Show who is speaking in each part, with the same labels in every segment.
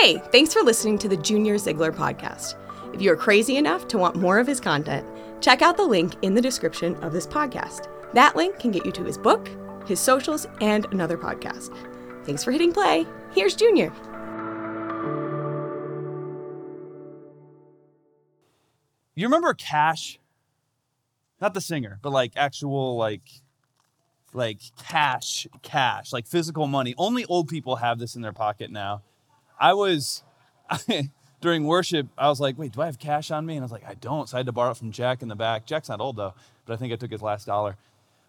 Speaker 1: Hey, thanks for listening to the Junior Ziegler podcast. If you are crazy enough to want more of his content, check out the link in the description of this podcast. That link can get you to his book, his socials, and another podcast. Thanks for hitting play. Here's Junior.
Speaker 2: You remember Cash? Not the singer, but like actual like like cash, cash, like physical money. Only old people have this in their pocket now. I was during worship, I was like, wait, do I have cash on me? And I was like, I don't. So I had to borrow it from Jack in the back. Jack's not old though, but I think I took his last dollar.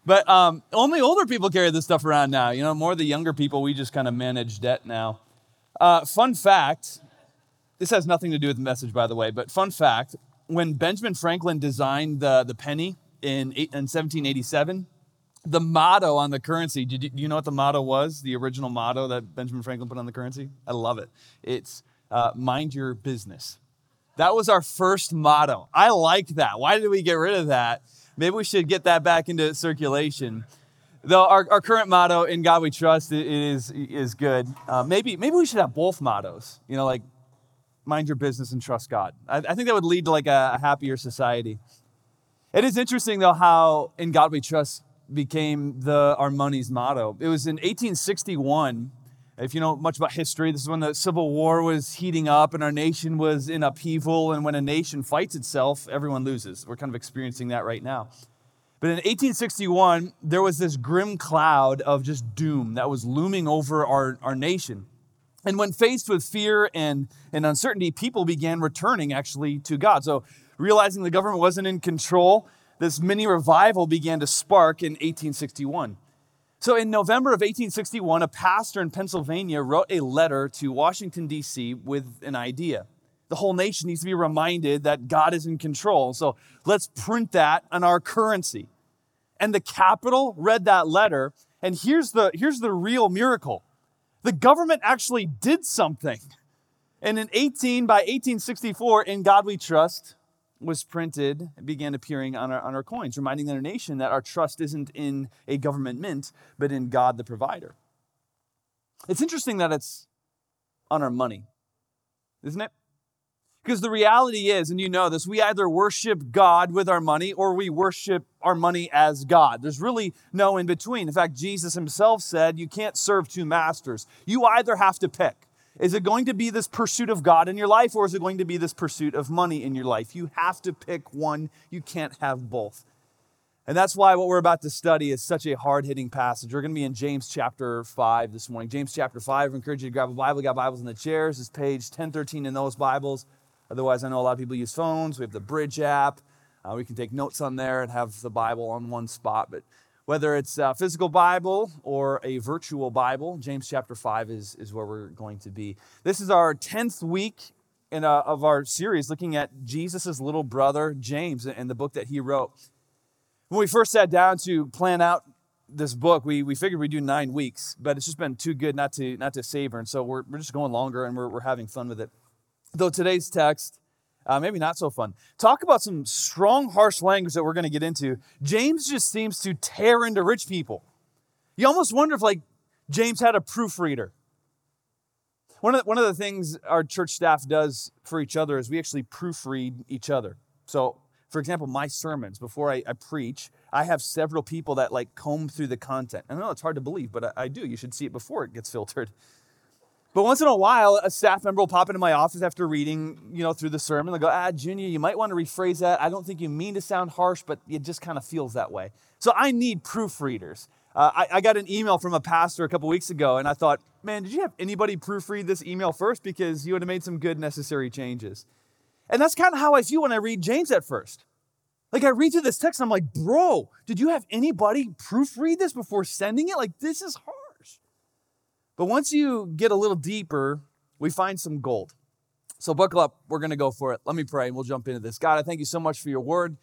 Speaker 2: But um, only older people carry this stuff around now. You know, more the younger people, we just kind of manage debt now. Uh, fun fact this has nothing to do with the message, by the way, but fun fact when Benjamin Franklin designed the, the penny in, in 1787, the motto on the currency, do you, you know what the motto was? The original motto that Benjamin Franklin put on the currency? I love it. It's uh, mind your business. That was our first motto. I like that. Why did we get rid of that? Maybe we should get that back into circulation. Though our, our current motto, "In God We Trust," is is good. Uh, maybe maybe we should have both mottos. You know, like mind your business and trust God. I, I think that would lead to like a happier society. It is interesting though how "In God We Trust" became the our money's motto. It was in 1861 if you know much about history, this is when the Civil War was heating up and our nation was in upheaval. And when a nation fights itself, everyone loses. We're kind of experiencing that right now. But in 1861, there was this grim cloud of just doom that was looming over our, our nation. And when faced with fear and, and uncertainty, people began returning actually to God. So, realizing the government wasn't in control, this mini revival began to spark in 1861. So in November of 1861, a pastor in Pennsylvania wrote a letter to Washington, D.C. with an idea. The whole nation needs to be reminded that God is in control. So let's print that on our currency. And the capital read that letter. And here's the, here's the real miracle the government actually did something. And in 18, by 1864, in God we trust, was printed began appearing on our, on our coins, reminding the nation that our trust isn't in a government mint, but in God the provider. It's interesting that it's on our money, isn't it? Because the reality is, and you know this, we either worship God with our money or we worship our money as God. There's really no in between. In fact, Jesus himself said, You can't serve two masters. You either have to pick. Is it going to be this pursuit of God in your life, or is it going to be this pursuit of money in your life? You have to pick one. You can't have both. And that's why what we're about to study is such a hard hitting passage. We're going to be in James chapter 5 this morning. James chapter 5. I encourage you to grab a Bible. We got Bibles in the chairs. It's page 1013 in those Bibles. Otherwise, I know a lot of people use phones. We have the Bridge app. Uh, we can take notes on there and have the Bible on one spot. But whether it's a physical Bible or a virtual Bible, James chapter 5 is, is where we're going to be. This is our 10th week in a, uh, of our series looking at Jesus' little brother, James, and the book that he wrote. When we first sat down to plan out this book, we, we figured we'd do nine weeks, but it's just been too good not to, not to savor. And so we're, we're just going longer and we're, we're having fun with it. Though today's text uh, maybe not so fun. Talk about some strong, harsh language that we're going to get into. James just seems to tear into rich people. You almost wonder if, like, James had a proofreader. One of, the, one of the things our church staff does for each other is we actually proofread each other. So, for example, my sermons, before I, I preach, I have several people that like comb through the content. I know it's hard to believe, but I, I do. You should see it before it gets filtered. But once in a while, a staff member will pop into my office after reading, you know, through the sermon. They'll go, ah, Junior, you might want to rephrase that. I don't think you mean to sound harsh, but it just kind of feels that way. So I need proofreaders. Uh, I, I, got an email from a pastor a couple weeks ago, and I thought, man, did you have anybody proofread this email first? Because you would have made some good necessary changes. And that's kind of how I feel when I read James at first. Like I read through this text, and I'm like, bro, did you have anybody proofread this before sending it? Like, this is hard. But once you get a little deeper, we find some gold. So buckle up. We're going to go for it. Let me pray and we'll jump into this. God, I thank you so much for your word.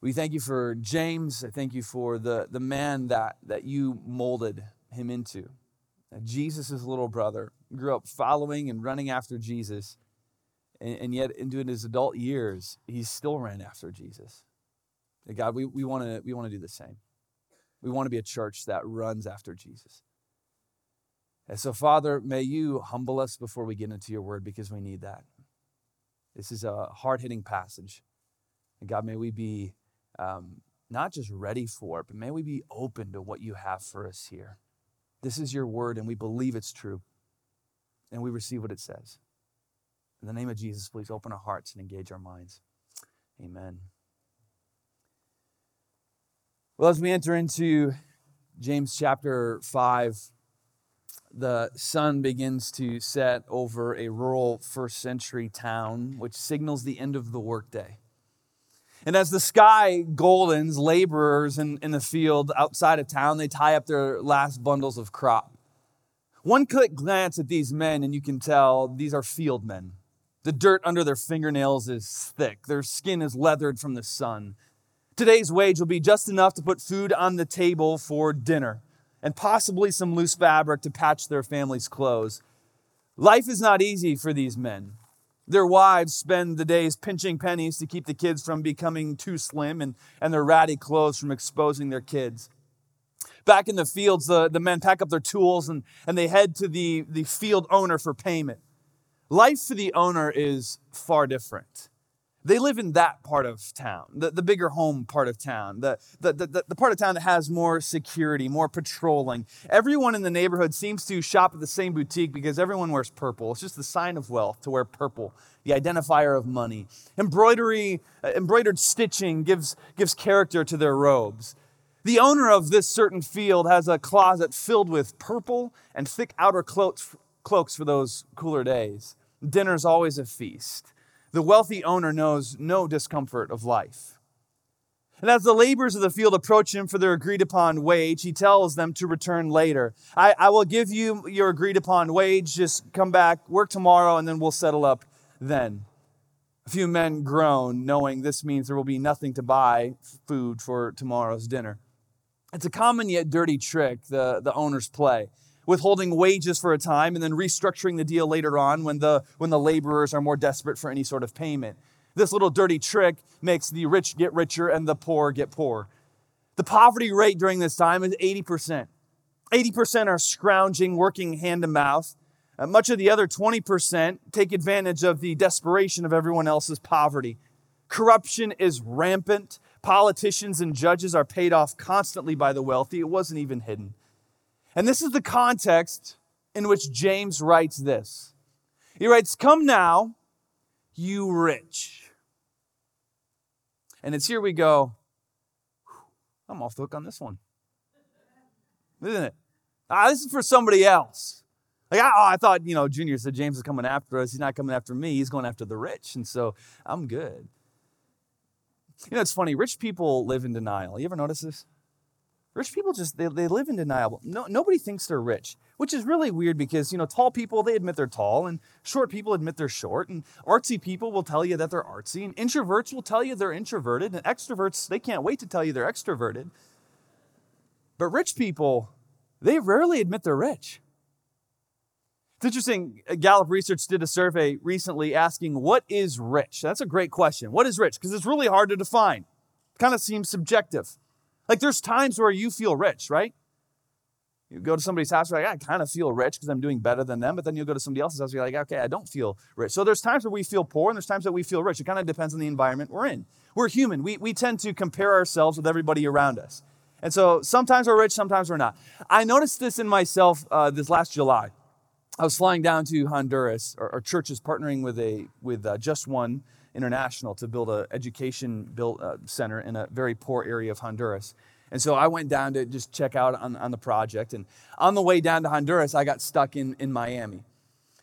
Speaker 2: We thank you for James. I thank you for the, the man that, that you molded him into. Uh, Jesus' little brother grew up following and running after Jesus. And, and yet, into his adult years, he still ran after Jesus. God, we, we want to we wanna do the same. We want to be a church that runs after Jesus. And so, Father, may you humble us before we get into your word because we need that. This is a hard hitting passage. And God, may we be um, not just ready for it, but may we be open to what you have for us here. This is your word, and we believe it's true, and we receive what it says. In the name of Jesus, please open our hearts and engage our minds. Amen. Well, as we enter into James chapter 5, the sun begins to set over a rural first century town, which signals the end of the workday. And as the sky goldens, laborers in, in the field outside of town, they tie up their last bundles of crop. One quick glance at these men, and you can tell these are field men. The dirt under their fingernails is thick, their skin is leathered from the sun. Today's wage will be just enough to put food on the table for dinner and possibly some loose fabric to patch their family's clothes. Life is not easy for these men. Their wives spend the days pinching pennies to keep the kids from becoming too slim and, and their ratty clothes from exposing their kids. Back in the fields, the, the men pack up their tools and, and they head to the, the field owner for payment. Life for the owner is far different. They live in that part of town, the, the bigger home part of town, the, the, the, the part of town that has more security, more patrolling. Everyone in the neighborhood seems to shop at the same boutique because everyone wears purple. It's just the sign of wealth to wear purple, the identifier of money. Embroidery, uh, embroidered stitching gives, gives character to their robes. The owner of this certain field has a closet filled with purple and thick outer cloaks, cloaks for those cooler days. Dinner's always a feast. The wealthy owner knows no discomfort of life. And as the laborers of the field approach him for their agreed upon wage, he tells them to return later. I, I, will give you your agreed upon wage. Just come back, work tomorrow, and then we'll settle up then. A few men groan, knowing this means there will be nothing to buy food for tomorrow's dinner. It's a common yet dirty trick the, the owners play withholding wages for a time and then restructuring the deal later on when the, when the laborers are more desperate for any sort of payment. This little dirty trick makes the rich get richer and the poor get poor. The poverty rate during this time is 80%. 80% are scrounging, working hand to mouth. Uh, much of the other 20% take advantage of the desperation of everyone else's poverty. Corruption is rampant. Politicians and judges are paid off constantly by the wealthy. It wasn't even hidden. And this is the context in which James writes this. He writes, Come now, you rich. And it's here we go. I'm off the hook on this one. Isn't it? Ah, this is for somebody else. Like, I, oh, I thought, you know, Junior said James is coming after us. He's not coming after me. He's going after the rich. And so I'm good. You know, it's funny. Rich people live in denial. You ever notice this? Rich people just, they, they live in denial. No, nobody thinks they're rich, which is really weird because, you know, tall people, they admit they're tall, and short people admit they're short, and artsy people will tell you that they're artsy, and introverts will tell you they're introverted, and extroverts, they can't wait to tell you they're extroverted. But rich people, they rarely admit they're rich. It's interesting, uh, Gallup Research did a survey recently asking, What is rich? That's a great question. What is rich? Because it's really hard to define. It kind of seems subjective. Like there's times where you feel rich, right? You go to somebody's house, you're like, I kind of feel rich because I'm doing better than them. But then you'll go to somebody else's house, you're like, okay, I don't feel rich. So there's times where we feel poor and there's times that we feel rich. It kind of depends on the environment we're in. We're human. We, we tend to compare ourselves with everybody around us. And so sometimes we're rich, sometimes we're not. I noticed this in myself uh, this last July. I was flying down to Honduras. Our, our church is partnering with a with uh, Just One International to build an education built, uh, center in a very poor area of Honduras. And so I went down to just check out on, on the project. And on the way down to Honduras, I got stuck in, in Miami.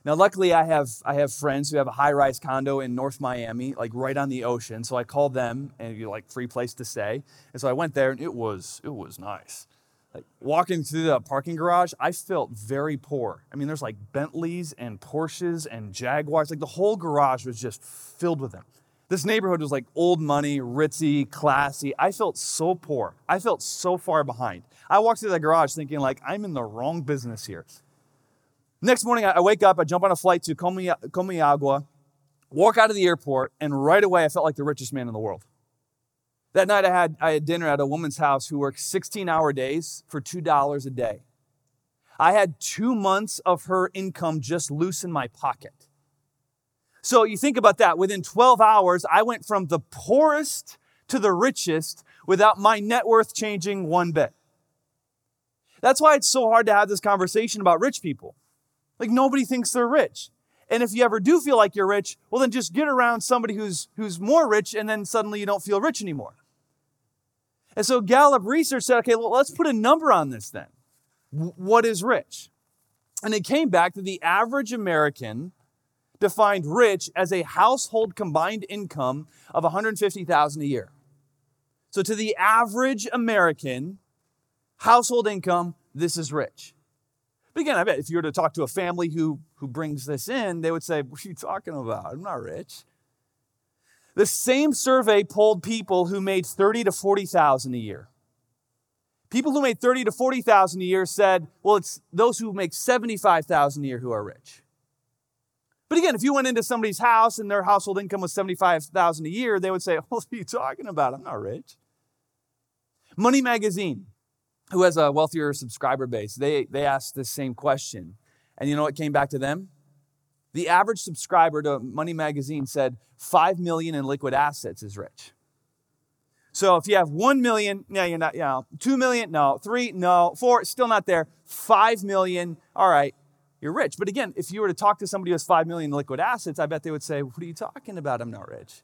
Speaker 2: Now, luckily, I have, I have friends who have a high rise condo in North Miami, like right on the ocean. So I called them and you like free place to stay. And so I went there and it was, it was nice. Like walking through the parking garage, I felt very poor. I mean, there's like Bentleys and Porsches and Jaguars. Like the whole garage was just filled with them. This neighborhood was like old money, ritzy, classy. I felt so poor. I felt so far behind. I walked through the garage thinking like I'm in the wrong business here. Next morning, I wake up, I jump on a flight to Comayagua, walk out of the airport, and right away I felt like the richest man in the world. That night I had, I had dinner at a woman's house who worked 16 hour days for $2 a day. I had two months of her income just loose in my pocket. So you think about that. Within 12 hours, I went from the poorest to the richest without my net worth changing one bit. That's why it's so hard to have this conversation about rich people. Like nobody thinks they're rich. And if you ever do feel like you're rich, well then just get around somebody who's who's more rich and then suddenly you don't feel rich anymore. And so Gallup research said, okay, well, let's put a number on this then. What is rich? And it came back that the average American defined rich as a household combined income of 150,000 a year. So to the average American household income, this is rich. But again, I bet if you were to talk to a family who, who brings this in, they would say, What are you talking about? I'm not rich. The same survey polled people who made 30 to 40,000 a year. People who made 30 to 40,000 a year said, well, it's those who make 75,000 a year who are rich. But again, if you went into somebody's house and their household income was 75,000 a year, they would say, "What are you talking about? I'm not rich." Money Magazine, who has a wealthier subscriber base, they, they asked the same question. And you know what came back to them? The average subscriber to Money Magazine said 5 million in liquid assets is rich. So if you have 1 million, yeah, you're not, you know, 2 million, no, 3, no, 4, still not there, 5 million, all right, you're rich. But again, if you were to talk to somebody who has 5 million liquid assets, I bet they would say, What are you talking about? I'm not rich.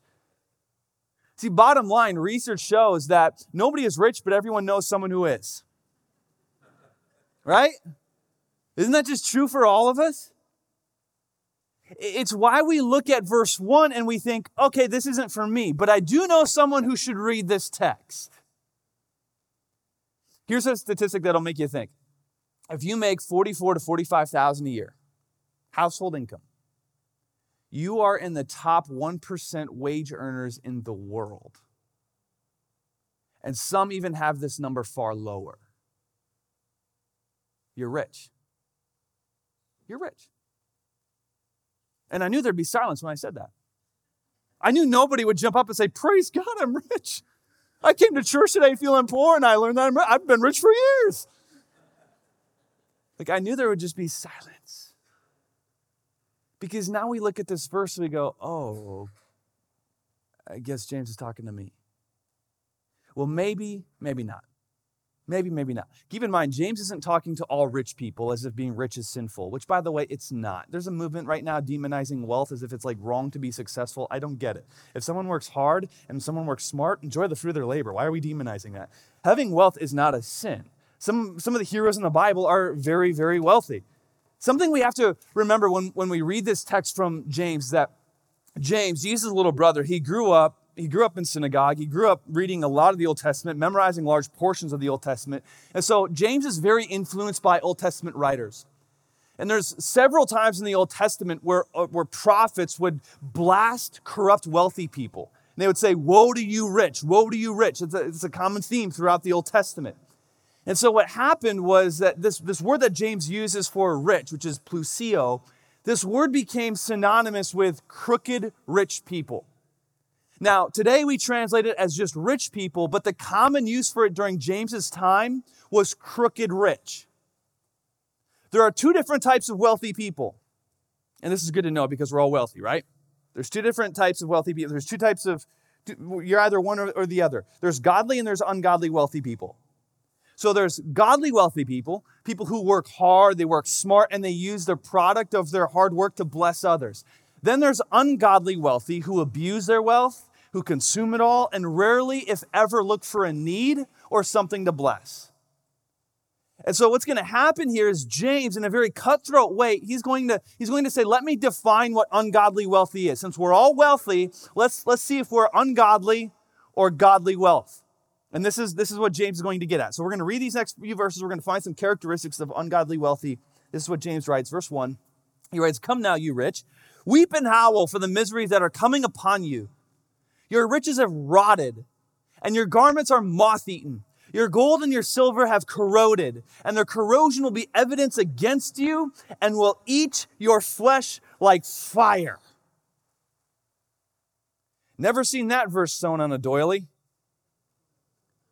Speaker 2: See, bottom line, research shows that nobody is rich, but everyone knows someone who is. Right? Isn't that just true for all of us? It's why we look at verse 1 and we think, okay, this isn't for me, but I do know someone who should read this text. Here's a statistic that'll make you think if you make 44 to 45,000 a year household income, you are in the top 1% wage earners in the world. And some even have this number far lower. You're rich. You're rich. And I knew there'd be silence when I said that. I knew nobody would jump up and say, Praise God, I'm rich. I came to church today feeling poor and I learned that I'm, I've been rich for years. Like I knew there would just be silence. Because now we look at this verse and we go, oh, I guess James is talking to me. Well, maybe, maybe not. Maybe, maybe not. Keep in mind, James isn't talking to all rich people as if being rich is sinful, which, by the way, it's not. There's a movement right now demonizing wealth as if it's like wrong to be successful. I don't get it. If someone works hard and someone works smart, enjoy the fruit of their labor. Why are we demonizing that? Having wealth is not a sin. Some, some of the heroes in the Bible are very, very wealthy. Something we have to remember when, when we read this text from James that James, Jesus' little brother, he grew up he grew up in synagogue. He grew up reading a lot of the Old Testament, memorizing large portions of the Old Testament. And so James is very influenced by Old Testament writers. And there's several times in the Old Testament where, uh, where prophets would blast corrupt wealthy people. And they would say, Woe to you, rich! Woe to you, rich! It's a, it's a common theme throughout the Old Testament. And so what happened was that this, this word that James uses for rich, which is plusio, this word became synonymous with crooked rich people. Now, today we translate it as just rich people, but the common use for it during James's time was crooked rich. There are two different types of wealthy people. And this is good to know because we're all wealthy, right? There's two different types of wealthy people. There's two types of, you're either one or, the other. There's godly and there's ungodly wealthy people. So there's godly wealthy people, people who work hard, they work smart, and they use the product of their hard work to bless others. Then there's ungodly wealthy who abuse their wealth, who consume it all, and rarely, if ever, look for a need or something to bless. And so what's going to happen here is James, in a very cutthroat way, he's going to, he's going to say, let me define what ungodly wealthy is. Since we're all wealthy, let's, let's see if we're ungodly or godly wealth. And this is, this is what James is going to get at. So we're going to read these next few verses. We're going to find some characteristics of ungodly wealthy. This is what James writes. Verse 1. He writes, Come now, you rich, weep and howl for the miseries that are coming upon you. Your riches have rotted, and your garments are moth eaten. Your gold and your silver have corroded, and their corrosion will be evidence against you and will eat your flesh like fire. Never seen that verse sewn on a doily.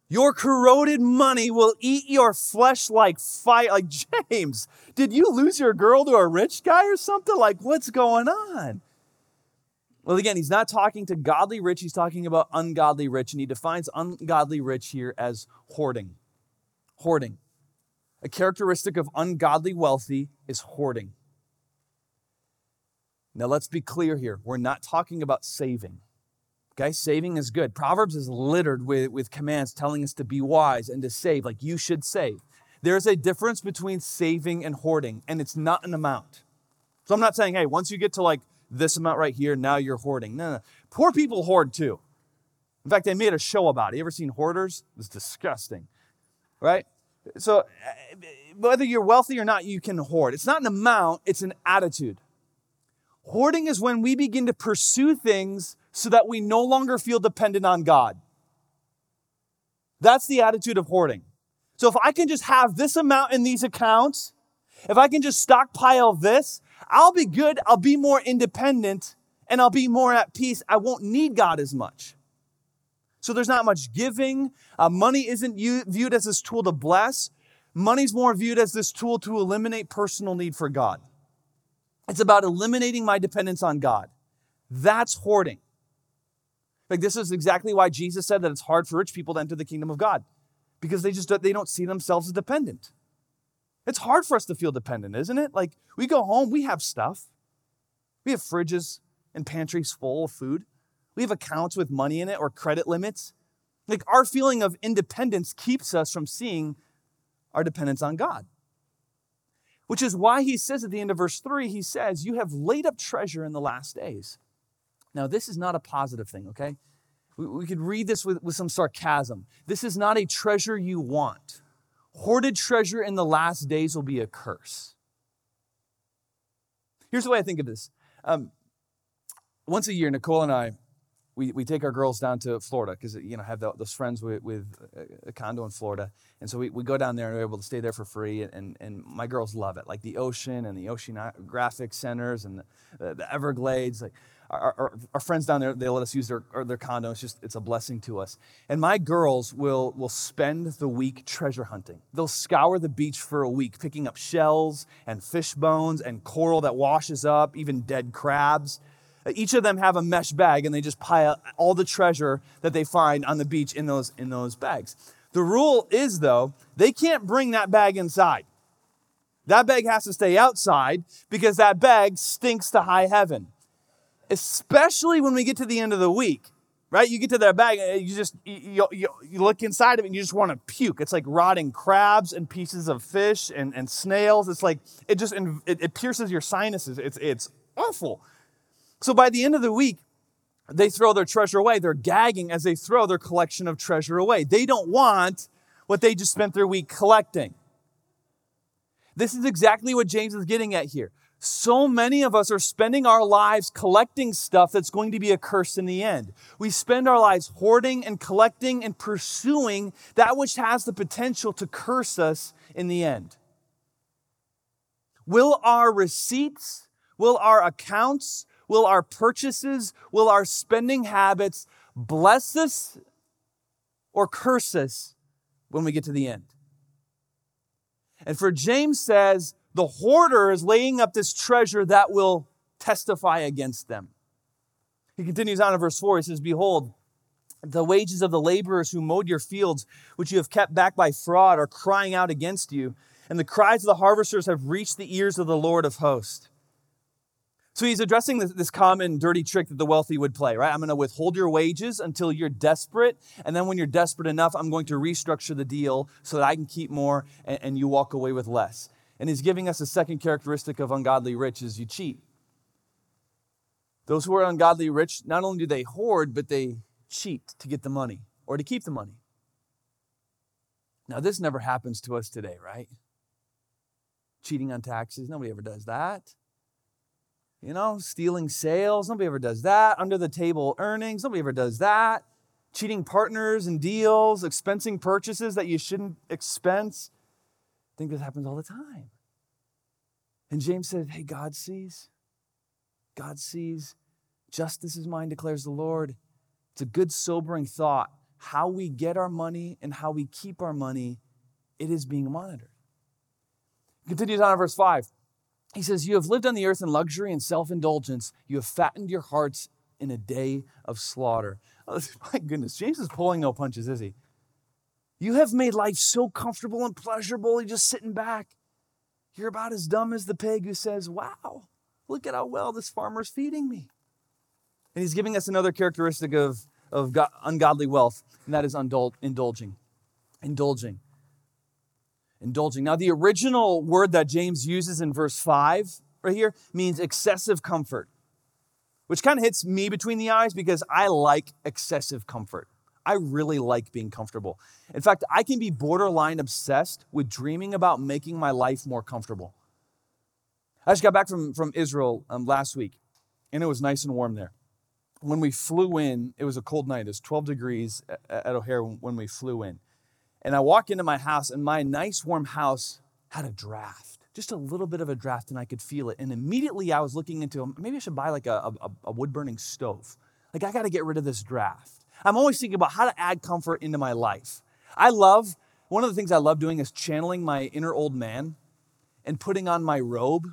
Speaker 2: Your corroded money will eat your flesh like fire. Like, James, did you lose your girl to a rich guy or something? Like, what's going on? Well, again, he's not talking to godly rich, he's talking about ungodly rich, and he defines ungodly rich here as hoarding. Hoarding. A characteristic of ungodly wealthy is hoarding. Now, let's be clear here. We're not talking about saving. Okay, saving is good. Proverbs is littered with, with commands telling us to be wise and to save, like you should save. There's a difference between saving and hoarding, and it's not an amount. So I'm not saying, hey, once you get to like this amount right here, now you're hoarding. No, no. Poor people hoard too. In fact, they made a show about it. You ever seen hoarders? It's disgusting, right? So eh, whether you're wealthy or not, you can hoard. It's not an amount, it's an attitude. Hoarding is when we begin to pursue things so that we no longer feel dependent on God. That's the attitude of hoarding. So if I can just have this amount in these accounts, if I can just stockpile this, I'll be good, I'll be more independent, and I'll be more at peace. I won't need God as much. So there's not much giving. Uh, money isn't viewed as this tool to bless. Money's more viewed as this tool to eliminate personal need for God. It's about eliminating my dependence on God. That's hoarding. Like this is exactly why Jesus said that it's hard for rich people to enter the kingdom of God because they just they don't see themselves as dependent. It's hard for us to feel dependent, isn't it? Like we go home, we have stuff. We have fridges and pantries full of food. We have accounts with money in it or credit limits. Like our feeling of independence keeps us from seeing our dependence on God. Which is why he says at the end of verse 3, he says, You have laid up treasure in the last days. Now, this is not a positive thing, okay? We, we could read this with, with some sarcasm. This is not a treasure you want. Hoarded treasure in the last days will be a curse. Here's the way I think of this. Um, once a year, Nicole and I, we, we take our girls down to Florida because you know have the, those friends with, with a condo in Florida, and so we, we go down there and we're able to stay there for free. And, and my girls love it, like the ocean and the oceanographic centers and the, the Everglades. Like our, our, our, friends down there, they let us use their, their condo. It's just, it's a blessing to us. And my girls will, will spend the week treasure hunting. They'll scour the beach for a week, picking up shells and fish bones and coral that washes up, even dead crabs. Each of them have a mesh bag and they just pile all the treasure that they find on the beach in those, in those bags. The rule is, though, they can't bring that bag inside. That bag has to stay outside because that bag stinks to high heaven especially when we get to the end of the week right? You get to that bag uh, you just you, you, you look inside of it and you just want to puke. It's like rotting crabs and pieces of fish and, and snails. It's like it just it, it pierces your sinuses. It's, it's awful. So by the end of the week they throw their treasure away. They're gagging as they throw their collection of treasure away. They don't want what they just spent their week collecting. This is exactly what james is getting at here so many of us are spending our lives collecting stuff that's going to be a curse in the end. We spend our lives hoarding and collecting and pursuing that which has the potential to curse us in the end. Will our receipts, will our accounts, will our purchases, will our spending habits bless us or curse us when we get to the end? And for James says, the hoarder is laying up this treasure that will testify against them. He continues on in verse 4. He says, Behold, the wages of the laborers who mowed your fields, which you have kept back by fraud, are crying out against you, and the cries of the harvesters have reached the ears of the Lord of hosts. So he's addressing this, common dirty trick that the wealthy would play, right? I'm going to withhold your wages until you're desperate. And then when you're desperate enough, I'm going to restructure the deal so that I can keep more and you walk away with less. And he's giving us a second characteristic of ungodly rich is you cheat. Those who are ungodly rich, not only do they hoard, but they cheat to get the money or to keep the money. Now, this never happens to us today, right? Cheating on taxes, nobody ever does that. You know, stealing sales, nobody ever does that. Under the table earnings, nobody ever does that. Cheating partners and deals, expensing purchases that you shouldn't expense. I think this happens all the time. And James said, Hey, God sees. God sees. Justice is mine, declares the Lord. It's a good, sobering thought. how we get our money and how we keep our money, it is being monitored. Continues on in verse 5. He says, You have lived on the earth in luxury and self indulgence. You have fattened your hearts in a day of slaughter. Oh, my goodness, James is pulling no punches, is he? You have made life so comfortable and pleasurable, you're just sitting back. You're about as dumb as the pig who says, Wow, look at how well this farmer's feeding me. And he's giving us another characteristic of, of God, ungodly wealth, and that is indul- indulging. Indulging. Indulging. Now, the original word that James uses in verse 5 right here means excessive comfort, which kind of hits me between the eyes because I like excessive comfort. I really like being comfortable. In fact, I can be borderline obsessed with dreaming about making my life more comfortable. I just got back from, from Israel um, last week, and it was nice and warm there. When we flew in, it was a cold night. It was 12 degrees at, at O'Hare when we flew in. And I walk into my house, and my nice warm house had a draft, just a little bit of a draft, and I could feel it. And immediately I was looking into maybe I should buy like a, a, a wood burning stove. Like, I got to get rid of this draft. I'm always thinking about how to add comfort into my life. I love, one of the things I love doing is channeling my inner old man and putting on my robe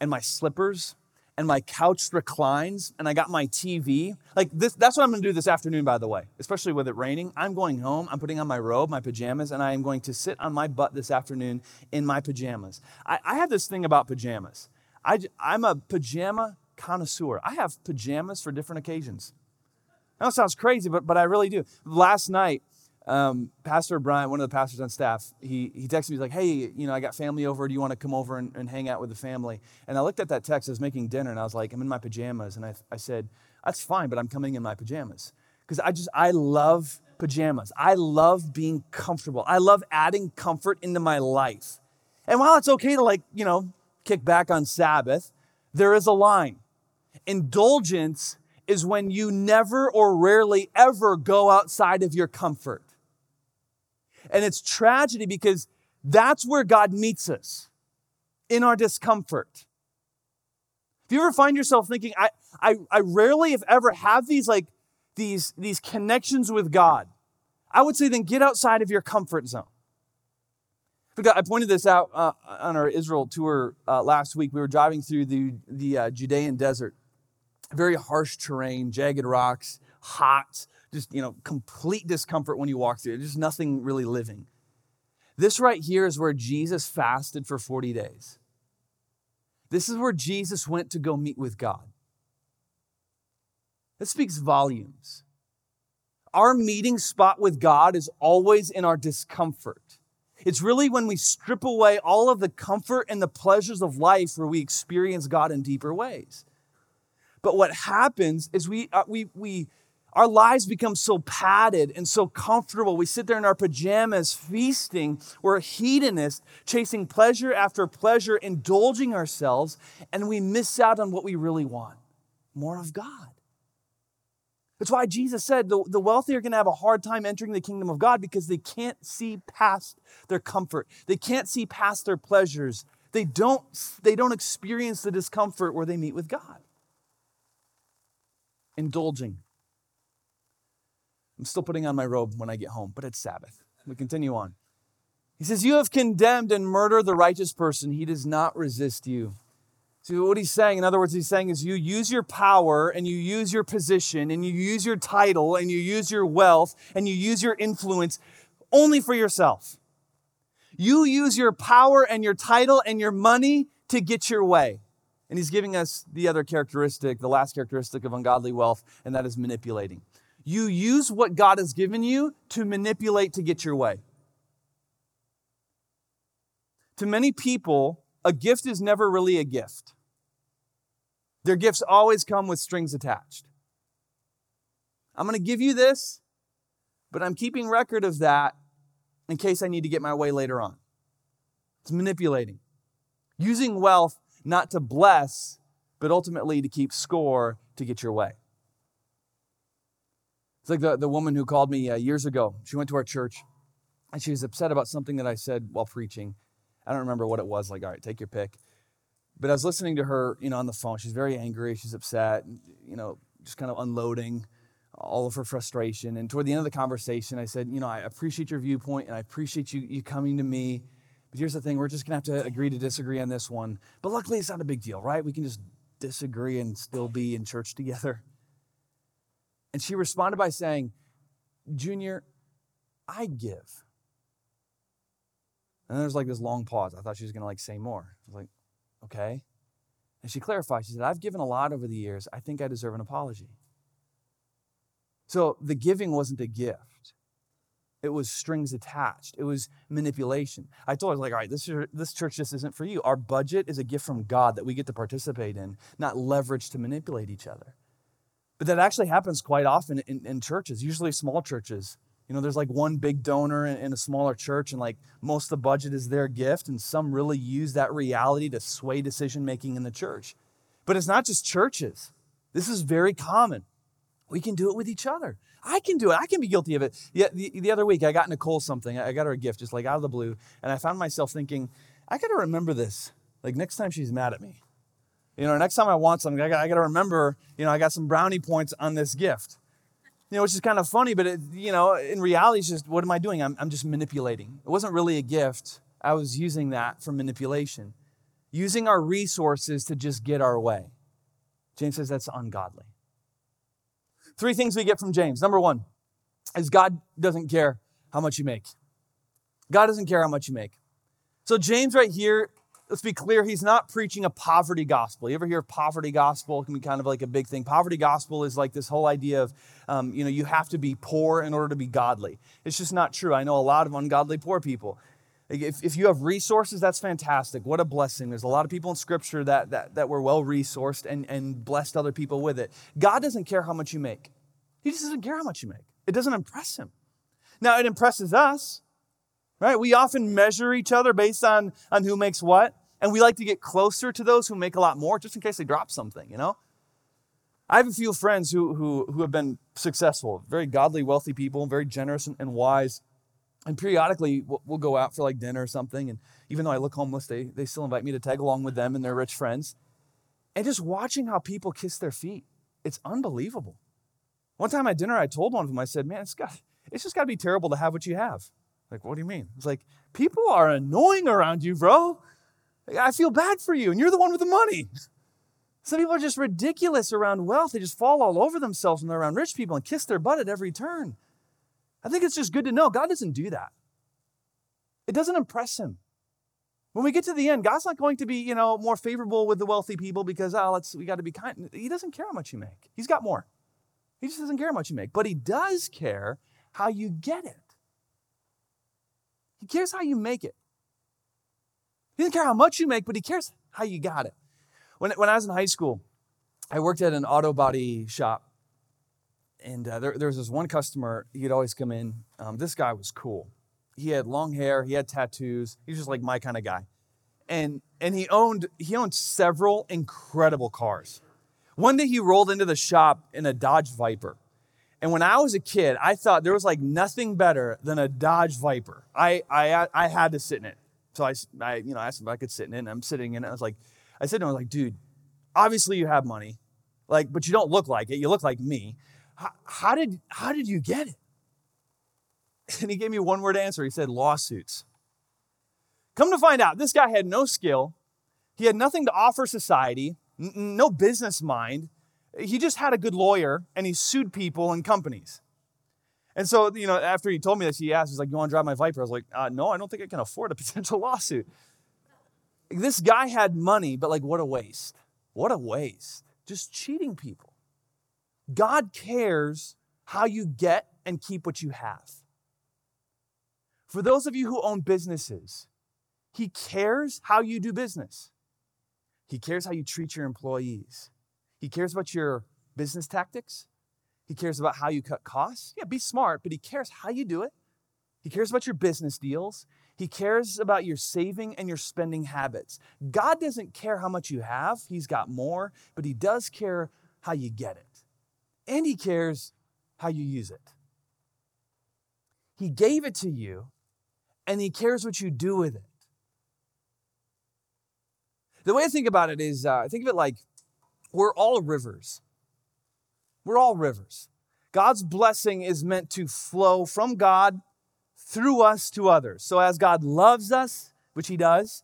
Speaker 2: and my slippers and my couch reclines and I got my TV. Like this, that's what I'm gonna do this afternoon, by the way, especially with it raining. I'm going home, I'm putting on my robe, my pajamas, and I am going to sit on my butt this afternoon in my pajamas. I, I have this thing about pajamas. I, I'm a pajama connoisseur. I have pajamas for different occasions. That sounds crazy, but, but I really do. Last night, um, Pastor Brian, one of the pastors on staff, he, he texted me, he's like, hey, you know, I got family over. Do you want to come over and, and hang out with the family? And I looked at that text. I was making dinner, and I was like, I'm in my pajamas. And I, I said, that's fine, but I'm coming in my pajamas. Because I just, I love pajamas. I love being comfortable. I love adding comfort into my life. And while it's okay to, like, you know, kick back on Sabbath, there is a line. Indulgence is when you never or rarely ever go outside of your comfort. And it's tragedy because that's where God meets us in our discomfort. If you ever find yourself thinking, I, I, I rarely, if ever, have these like these, these connections with God, I would say then get outside of your comfort zone. I pointed this out uh, on our Israel tour uh, last week. We were driving through the, the uh, Judean desert very harsh terrain, jagged rocks, hot, just, you know, complete discomfort when you walk through it. Just nothing really living. This right here is where Jesus fasted for 40 days. This is where Jesus went to go meet with God. That speaks volumes. Our meeting spot with God is always in our discomfort. It's really when we strip away all of the comfort and the pleasures of life where we experience God in deeper ways. But what happens is we, uh, we, we, our lives become so padded and so comfortable. We sit there in our pajamas, feasting. We're hedonists, chasing pleasure after pleasure, indulging ourselves, and we miss out on what we really want more of God. That's why Jesus said the, the wealthy are going to have a hard time entering the kingdom of God because they can't see past their comfort. They can't see past their pleasures. They don't, they don't experience the discomfort where they meet with God indulging. I'm still putting on my robe when I get home, but it's Sabbath. We continue on. He says, You have condemned and murdered the righteous person. He does not resist you. So, what he's saying, in other words, he's saying is you use your power and you use your position and you use your title and you use your wealth and you use your influence only for yourself. You use your power and your title and your money to get your way. And he's giving us the other characteristic, the last characteristic of ungodly wealth, and that is manipulating. You use what God has given you to manipulate to get your way. To many people, a gift is never really a gift. Their gifts always come with strings attached. I'm going to give you this, but I'm keeping record of that in case I need to get my way later on. It's manipulating. Using wealth not to bless, but ultimately to keep score to get your way. It's like the, the woman who called me uh, years ago. She went to our church and she was upset about something that I said while preaching. I don't remember what it was. Like, all right, take your pick. But I was listening to her, you know, on the phone. She's very angry. She's upset. You know, just kind of unloading all of her frustration. And toward the end of the conversation, I said, You know, I appreciate your viewpoint and I appreciate you, you coming to me. But here's the thing we're just going to have to agree to disagree on this one. But luckily, it's not a big deal, right? We can just disagree and still be in church together. And she responded by saying, Junior, I give. And there's like this long pause. I thought she was going to like say more. I was like, okay. And she clarified. She said, I've given a lot over the years. I think I deserve an apology. So the giving wasn't a gift. It was strings attached. It was manipulation. I told her, like, all right, this, this church just isn't for you. Our budget is a gift from God that we get to participate in, not leverage to manipulate each other. But that actually happens quite often in, in churches, usually small churches. You know, there's like one big donor in a smaller church, and like most of the budget is their gift, and some really use that reality to sway decision making in the church. But it's not just churches, this is very common. We can do it with each other. I can do it. I can be guilty of it. Yeah, the, the other week, I got Nicole something. I got her a gift just like out of the blue. And I found myself thinking, I got to remember this. Like next time she's mad at me. You know, next time I want something, I got, I got to remember, you know, I got some brownie points on this gift. You know, which is kind of funny, but it, you know, in reality, it's just what am I doing? I'm, I'm just manipulating. It wasn't really a gift. I was using that for manipulation, using our resources to just get our way. James says that's ungodly. Three things we get from James. Number one is God doesn't care how much you make. God doesn't care how much you make. So, James, right here, let's be clear, he's not preaching a poverty gospel. You ever hear of poverty gospel? It can be kind of like a big thing. Poverty gospel is like this whole idea of, um, you know, you have to be poor in order to be godly. It's just not true. I know a lot of ungodly poor people. If, if you have resources, that's fantastic. What a blessing. There's a lot of people in Scripture that, that, that were well resourced and, and blessed other people with it. God doesn't care how much you make, He just doesn't care how much you make. It doesn't impress Him. Now, it impresses us, right? We often measure each other based on, on who makes what, and we like to get closer to those who make a lot more just in case they drop something, you know? I have a few friends who, who, who have been successful, very godly, wealthy people, very generous and, and wise. And periodically, we'll, we'll, go out for like dinner or something. And even though I look homeless, they, they still invite me to tag along with them and their rich friends. And just watching how people kiss their feet, it's unbelievable. One time at dinner, I told one of them, I said, man, it's, got, it's just got to be terrible to have what you have. Like, what do you mean? It's like, people are annoying around you, bro. I feel bad for you, and you're the one with the money. Some people are just ridiculous around wealth. They just fall all over themselves when they're around rich people and kiss their butt at every turn. I think it's just good to know God doesn't do that. It doesn't impress him. When we get to the end, God's not going to be, you know, more favorable with the wealthy people because, oh, let's, we got to be kind. He doesn't care how much you make. He's got more. He just doesn't care how much you make. But he does care how you get it. He cares how you make it. He doesn't care how much you make, but he cares how you got it. When, when I was in high school, I worked at an auto body shop and uh, there, there, was this one customer, he'd always come in. Um, this guy was cool. He had long hair, he had tattoos. He was just like my kind of guy. And, and he, owned, he owned several incredible cars. One day he rolled into the shop in a Dodge Viper. And when I was a kid, I thought there was like nothing better than a Dodge Viper. I, I, I had to sit in it. So I, I you know, asked him if I could sit in it, and I'm sitting in it. I was like, I said to him, I was like, dude, obviously you have money, like, but you don't look like it. You look like me how, did, how did you get it? And he gave me one word answer. He said, lawsuits. Come to find out, this guy had no skill. He had nothing to offer society, n- no business mind. He just had a good lawyer and he sued people and companies. And so, you know, after he told me this, he asked, he's like, You want to drive my Viper? I was like, uh, No, I don't think I can afford a potential lawsuit. This guy had money, but like, what a waste. What a waste. Just cheating people. God cares how you get and keep what you have. For those of you who own businesses, He cares how you do business. He cares how you treat your employees. He cares about your business tactics. He cares about how you cut costs. Yeah, be smart, but He cares how you do it. He cares about your business deals. He cares about your saving and your spending habits. God doesn't care how much you have, He's got more, but He does care how you get it and He cares how you use it. He gave it to you, and He cares what you do with it. The way I think about it is uh, I think of it like we're all rivers. We're all rivers. God's blessing is meant to flow from God through us to others. So as God loves us, which he does,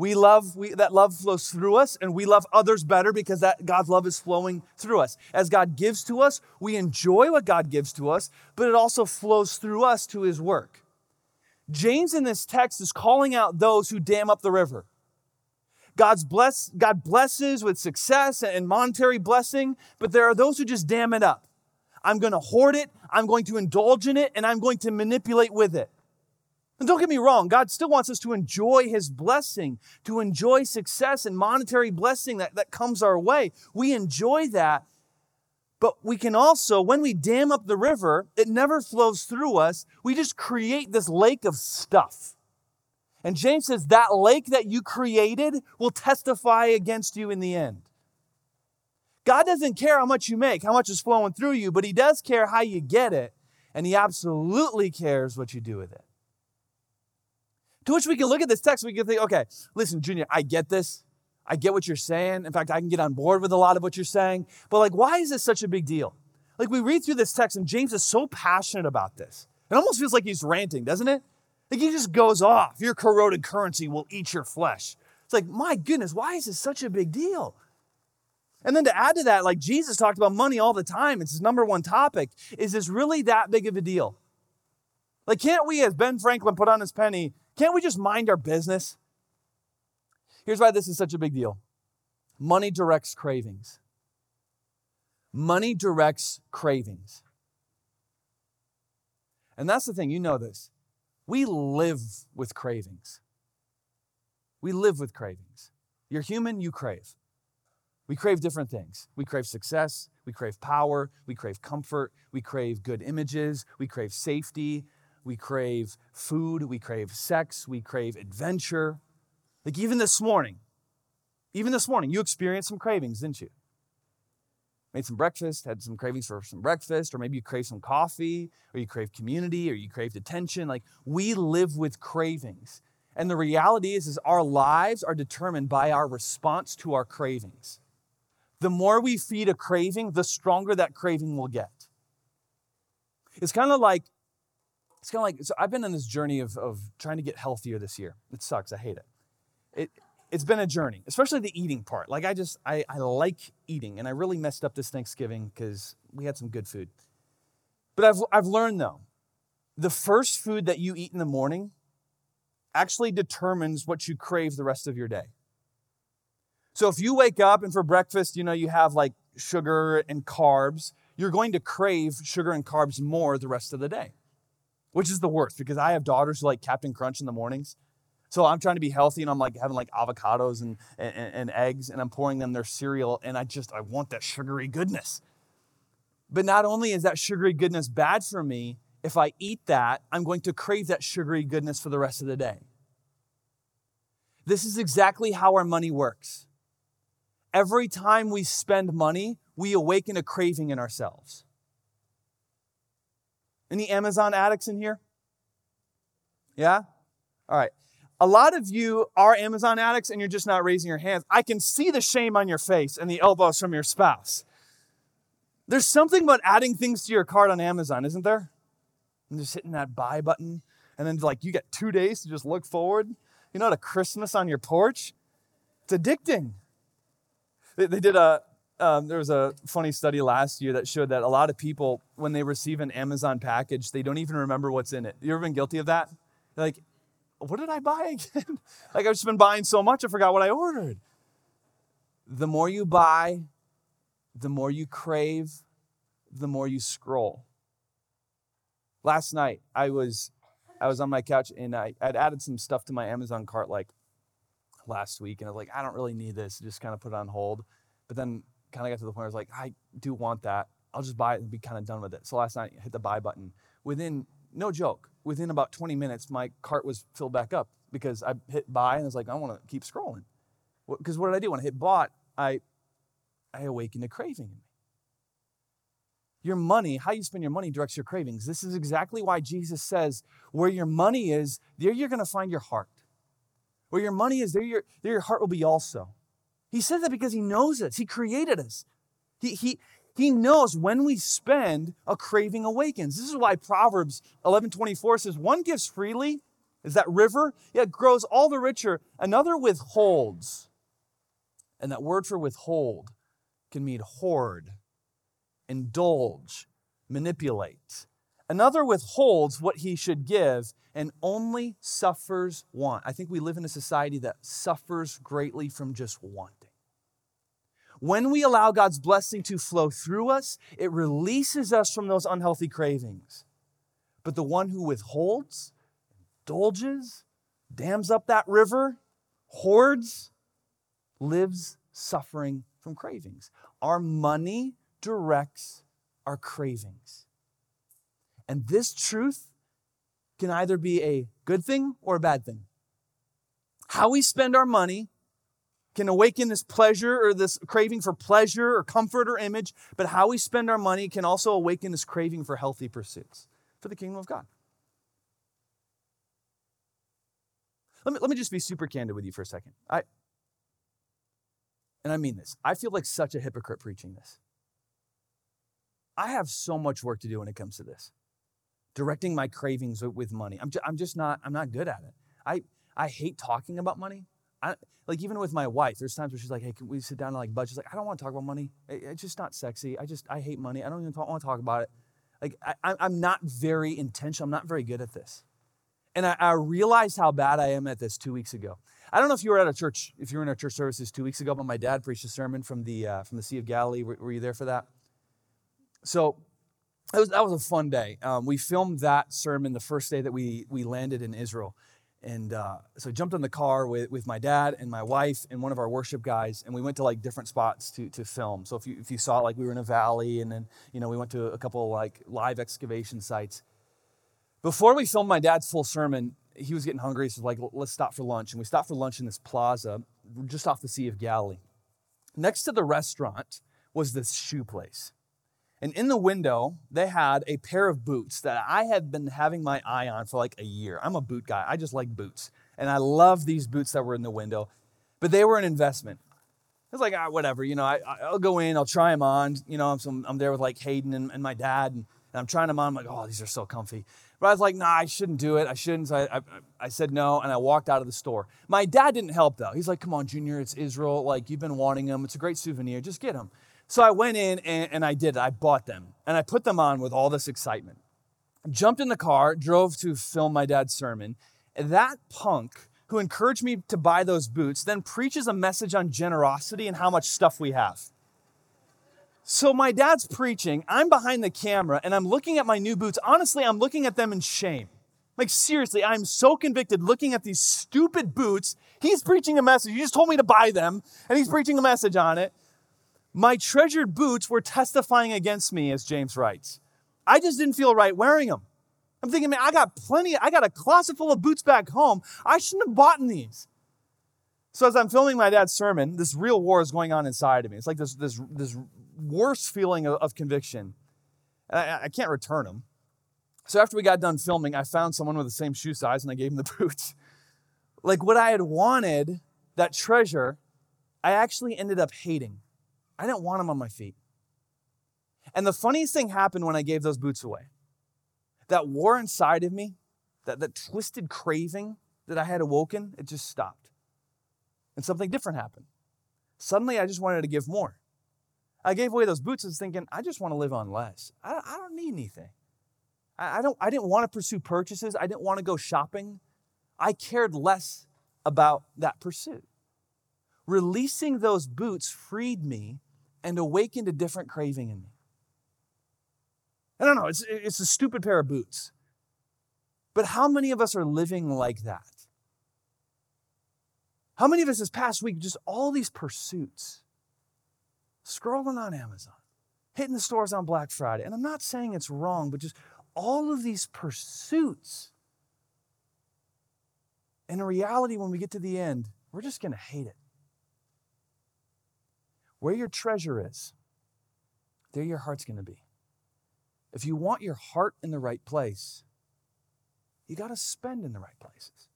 Speaker 2: we love we, that love flows through us and we love others better because that God's love is flowing through us. As God gives to us, we enjoy what God gives to us, but it also flows through us to his work. James in this text is calling out those who dam up the river. God's bless, God blesses with success and monetary blessing, but there are those who just dam it up. I'm going to hoard it, I'm going to indulge in it, and I'm going to manipulate with it. And don't get me wrong, God still wants us to enjoy His blessing, to enjoy success and monetary blessing that, that comes our way. We enjoy that. But we can also, when we dam up the river, it never flows through us. We just create this lake of stuff. And James says that lake that you created will testify against you in the end. God doesn't care how much you make, how much is flowing through you, but He does care how you get it, and He absolutely cares what you do with it. To which we can look at this text, we can think, okay, listen, Junior, I get this. I get what you're saying. In fact, I can get on board with a lot of what you're saying. But like, why is this such a big deal? Like, we read through this text, and James is so passionate about this. It almost feels like he's ranting, doesn't it? Like he just goes off. Your corroded currency will eat your flesh. It's like, my goodness, why is this such a big deal? And then to add to that, like Jesus talked about money all the time, it's his number one topic. Is this really that big of a deal? Like, can't we, as Ben Franklin put on his penny, can't we just mind our business? Here's why this is such a big deal money directs cravings. Money directs cravings. And that's the thing, you know this. We live with cravings. We live with cravings. You're human, you crave. We crave different things. We crave success, we crave power, we crave comfort, we crave good images, we crave safety, we crave food, we crave sex, we crave adventure. Like even this morning, even this morning, you experienced some cravings, didn't you? made some breakfast, had some cravings for some breakfast, or maybe you crave some coffee, or you crave community, or you craved attention. Like we live with cravings. And the reality is, is our lives are determined by our response to our cravings. The more we feed a craving, the stronger that craving will get. It's kind of like, it's kind of like, so I've been on this journey of, of trying to get healthier this year. It sucks. I hate it. It, it's been a journey, especially the eating part. Like I just, I, I like eating, and I really messed up this Thanksgiving because we had some good food. But I've, I've learned though, the first food that you eat in the morning actually determines what you crave the rest of your day. So if you wake up and for breakfast, you know, you have like sugar and carbs, you're going to crave sugar and carbs more the rest of the day, which is the worst because I have daughters who like Captain Crunch in the mornings. So I'm trying to be healthy and I'm like having like avocados and, and, and, eggs and I'm pouring them their cereal and I just, I want that sugary goodness. But not only is that sugary goodness bad for me, if I eat that, I'm going to crave that sugary goodness for the rest of the day. This is exactly how our money works. Every time we spend money, we awaken a craving in ourselves. Any Amazon addicts in here? Yeah? All right. A lot of you are Amazon addicts and you're just not raising your hands. I can see the shame on your face and the elbows from your spouse. There's something about adding things to your cart on Amazon, isn't there? And just hitting that buy button. And then, like, you get two days to just look forward. You know, to Christmas on your porch. It's addicting. They, they did a, um, there was a funny study last year that showed that a lot of people, when they receive an Amazon package, they don't even remember what's in it. You ever been guilty of that? like, what did I buy again? like I've just been buying so much, I forgot what I ordered. The more you buy, the more you crave, the more you scroll. Last night, I was I was on my couch and I, I'd added some stuff to my Amazon cart like last week, and I was like, I don't really need this. Just kind of put it on hold. But then kind of got to the point where I was like, I do want that. I'll just buy it and be kind of done with it. So last night, I hit the buy button. Within no joke, within about 20 minutes, my cart was filled back up because I hit buy and I was like, I want to keep scrolling. Because what did I do? When I hit bought, I, I awakened a craving in me. Your money, how you spend your money directs your cravings. This is exactly why Jesus says, where your money is, there you're going to find your heart. Where your money is, there your, there your heart will be also. He says that because he knows us. He created us. He, he, He knows when we spend, a craving awakens. This is why Proverbs 11:24 says, "One gives freely, is that river, yet grows all the richer. Another withholds." And that word for withhold can mean hoard, indulge, manipulate. Another withholds what he should give and only suffers want. I think we live in a society that suffers greatly from just wanting. When we allow God's blessing to flow through us, it releases us from those unhealthy cravings. But the one who withholds, indulges, dams up that river, hoards, lives suffering from cravings. Our money directs our cravings. And this truth can either be a good thing or a bad thing. How we spend our money can awaken this pleasure or this craving for pleasure or comfort or image, but how we spend our money can also awaken this craving for healthy pursuits for the kingdom of God. Let me, let me just be super candid with you for a second. I, and I mean this, I feel like such a hypocrite preaching this. I have so much work to do when it comes to this. Directing my cravings with money. I'm, just, I'm just not, I'm not good at it. I, I hate talking about money. I, like even with my wife, there's times where she's like, "Hey, can we sit down and like budget?" She's like, "I don't want to talk about money. It, it's just not sexy. I just I hate money. I don't even want to talk about it. Like I, I'm not very intentional. I'm not very good at this." And I, I realized how bad I am at this two weeks ago. I don't know if you were at a church, if you were in our church services two weeks ago, but my dad preached a sermon from the uh, from the Sea of Galilee. Were, were, you there for that? So was that was a fun day. Um, we filmed that sermon the first day that we we landed in Israel, and uh, so I jumped in the car with, with my dad and my wife and one of our worship guys, and we went to like different spots to, to film. So if you, if you saw, like we were in a valley, and then you know we went to a couple like live excavation sites. Before we filmed my dad's full sermon, he was getting hungry, so like, let's stop for lunch. And we stopped for lunch in this plaza just off the Sea of Galilee. Next to the restaurant was this shoe place. And in the window, they had a pair of boots that I had been having my eye on for like a year. I'm a boot guy. I just like boots. And I love these boots that were in the window, but they were an investment. I was like, ah, whatever, you know, I, will go in, I'll try them on. You know, I'm, I'm there with like Hayden and, and my dad, and, and I'm trying them on. I'm like, oh, these are so comfy. But I was like, nah, I shouldn't do it. I shouldn't. So I, I, I, said no, and I walked out of the store. My dad didn't help, though. He's like, come on, Junior, it's Israel. Like, you've been wanting them. It's a great souvenir. Just get them. So I went in and, and I did it. I bought them, and I put them on with all this excitement. Jumped in the car, drove to film my dad's sermon. And that punk who encouraged me to buy those boots then preaches a message on generosity and how much stuff we have. So my dad's preaching, I'm behind the camera, and I'm looking at my new boots. Honestly, I'm looking at them in shame. Like, seriously, I'm so convicted looking at these stupid boots. He's preaching a message. He just told me to buy them, and he's preaching a message on it. My treasured boots were testifying against me, as James writes. I just didn't feel right wearing them. I'm thinking, man, I got plenty, I got a closet full of boots back home. I shouldn't have bought these. So as I'm filming my dad's sermon, this real war is going on inside of me. It's like this, this, this worse feeling of, of conviction. And I, I can't return them. So after we got done filming, I found someone with the same shoe size and I gave him the boots. Like what I had wanted, that treasure, I actually ended up hating. I didn't want them on my feet. And the funniest thing happened when I gave those boots away. That war inside of me, that, that twisted craving that I had awoken, it just stopped. And something different happened. Suddenly, I just wanted to give more. I gave away those boots. I was thinking, I just want to live on less. I, I don't need anything. I, I, don't, I didn't want to pursue purchases. I didn't want to go shopping. I cared less about that pursuit. Releasing those boots freed me and awakened a different craving in me. I don't know, it's, it's a stupid pair of boots. But how many of us are living like that? How many of us this past week, just all these pursuits? scrolling on Amazon, hitting the stores on Black Friday. And I'm not saying it's wrong, but just all of these pursuits. And in reality, when we get to the end, we're just going to hate it. Where your treasure is, there your heart's going to be. If you want your heart in the right place, you got to spend in the right places.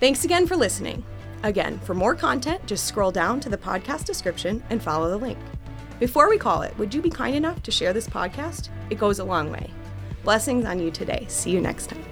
Speaker 1: Thanks again for listening. Again, for more content, just scroll down to the podcast description and follow the link. Before we call it, would you be kind enough to share this podcast? It goes a long way. Blessings on you today. See you next time.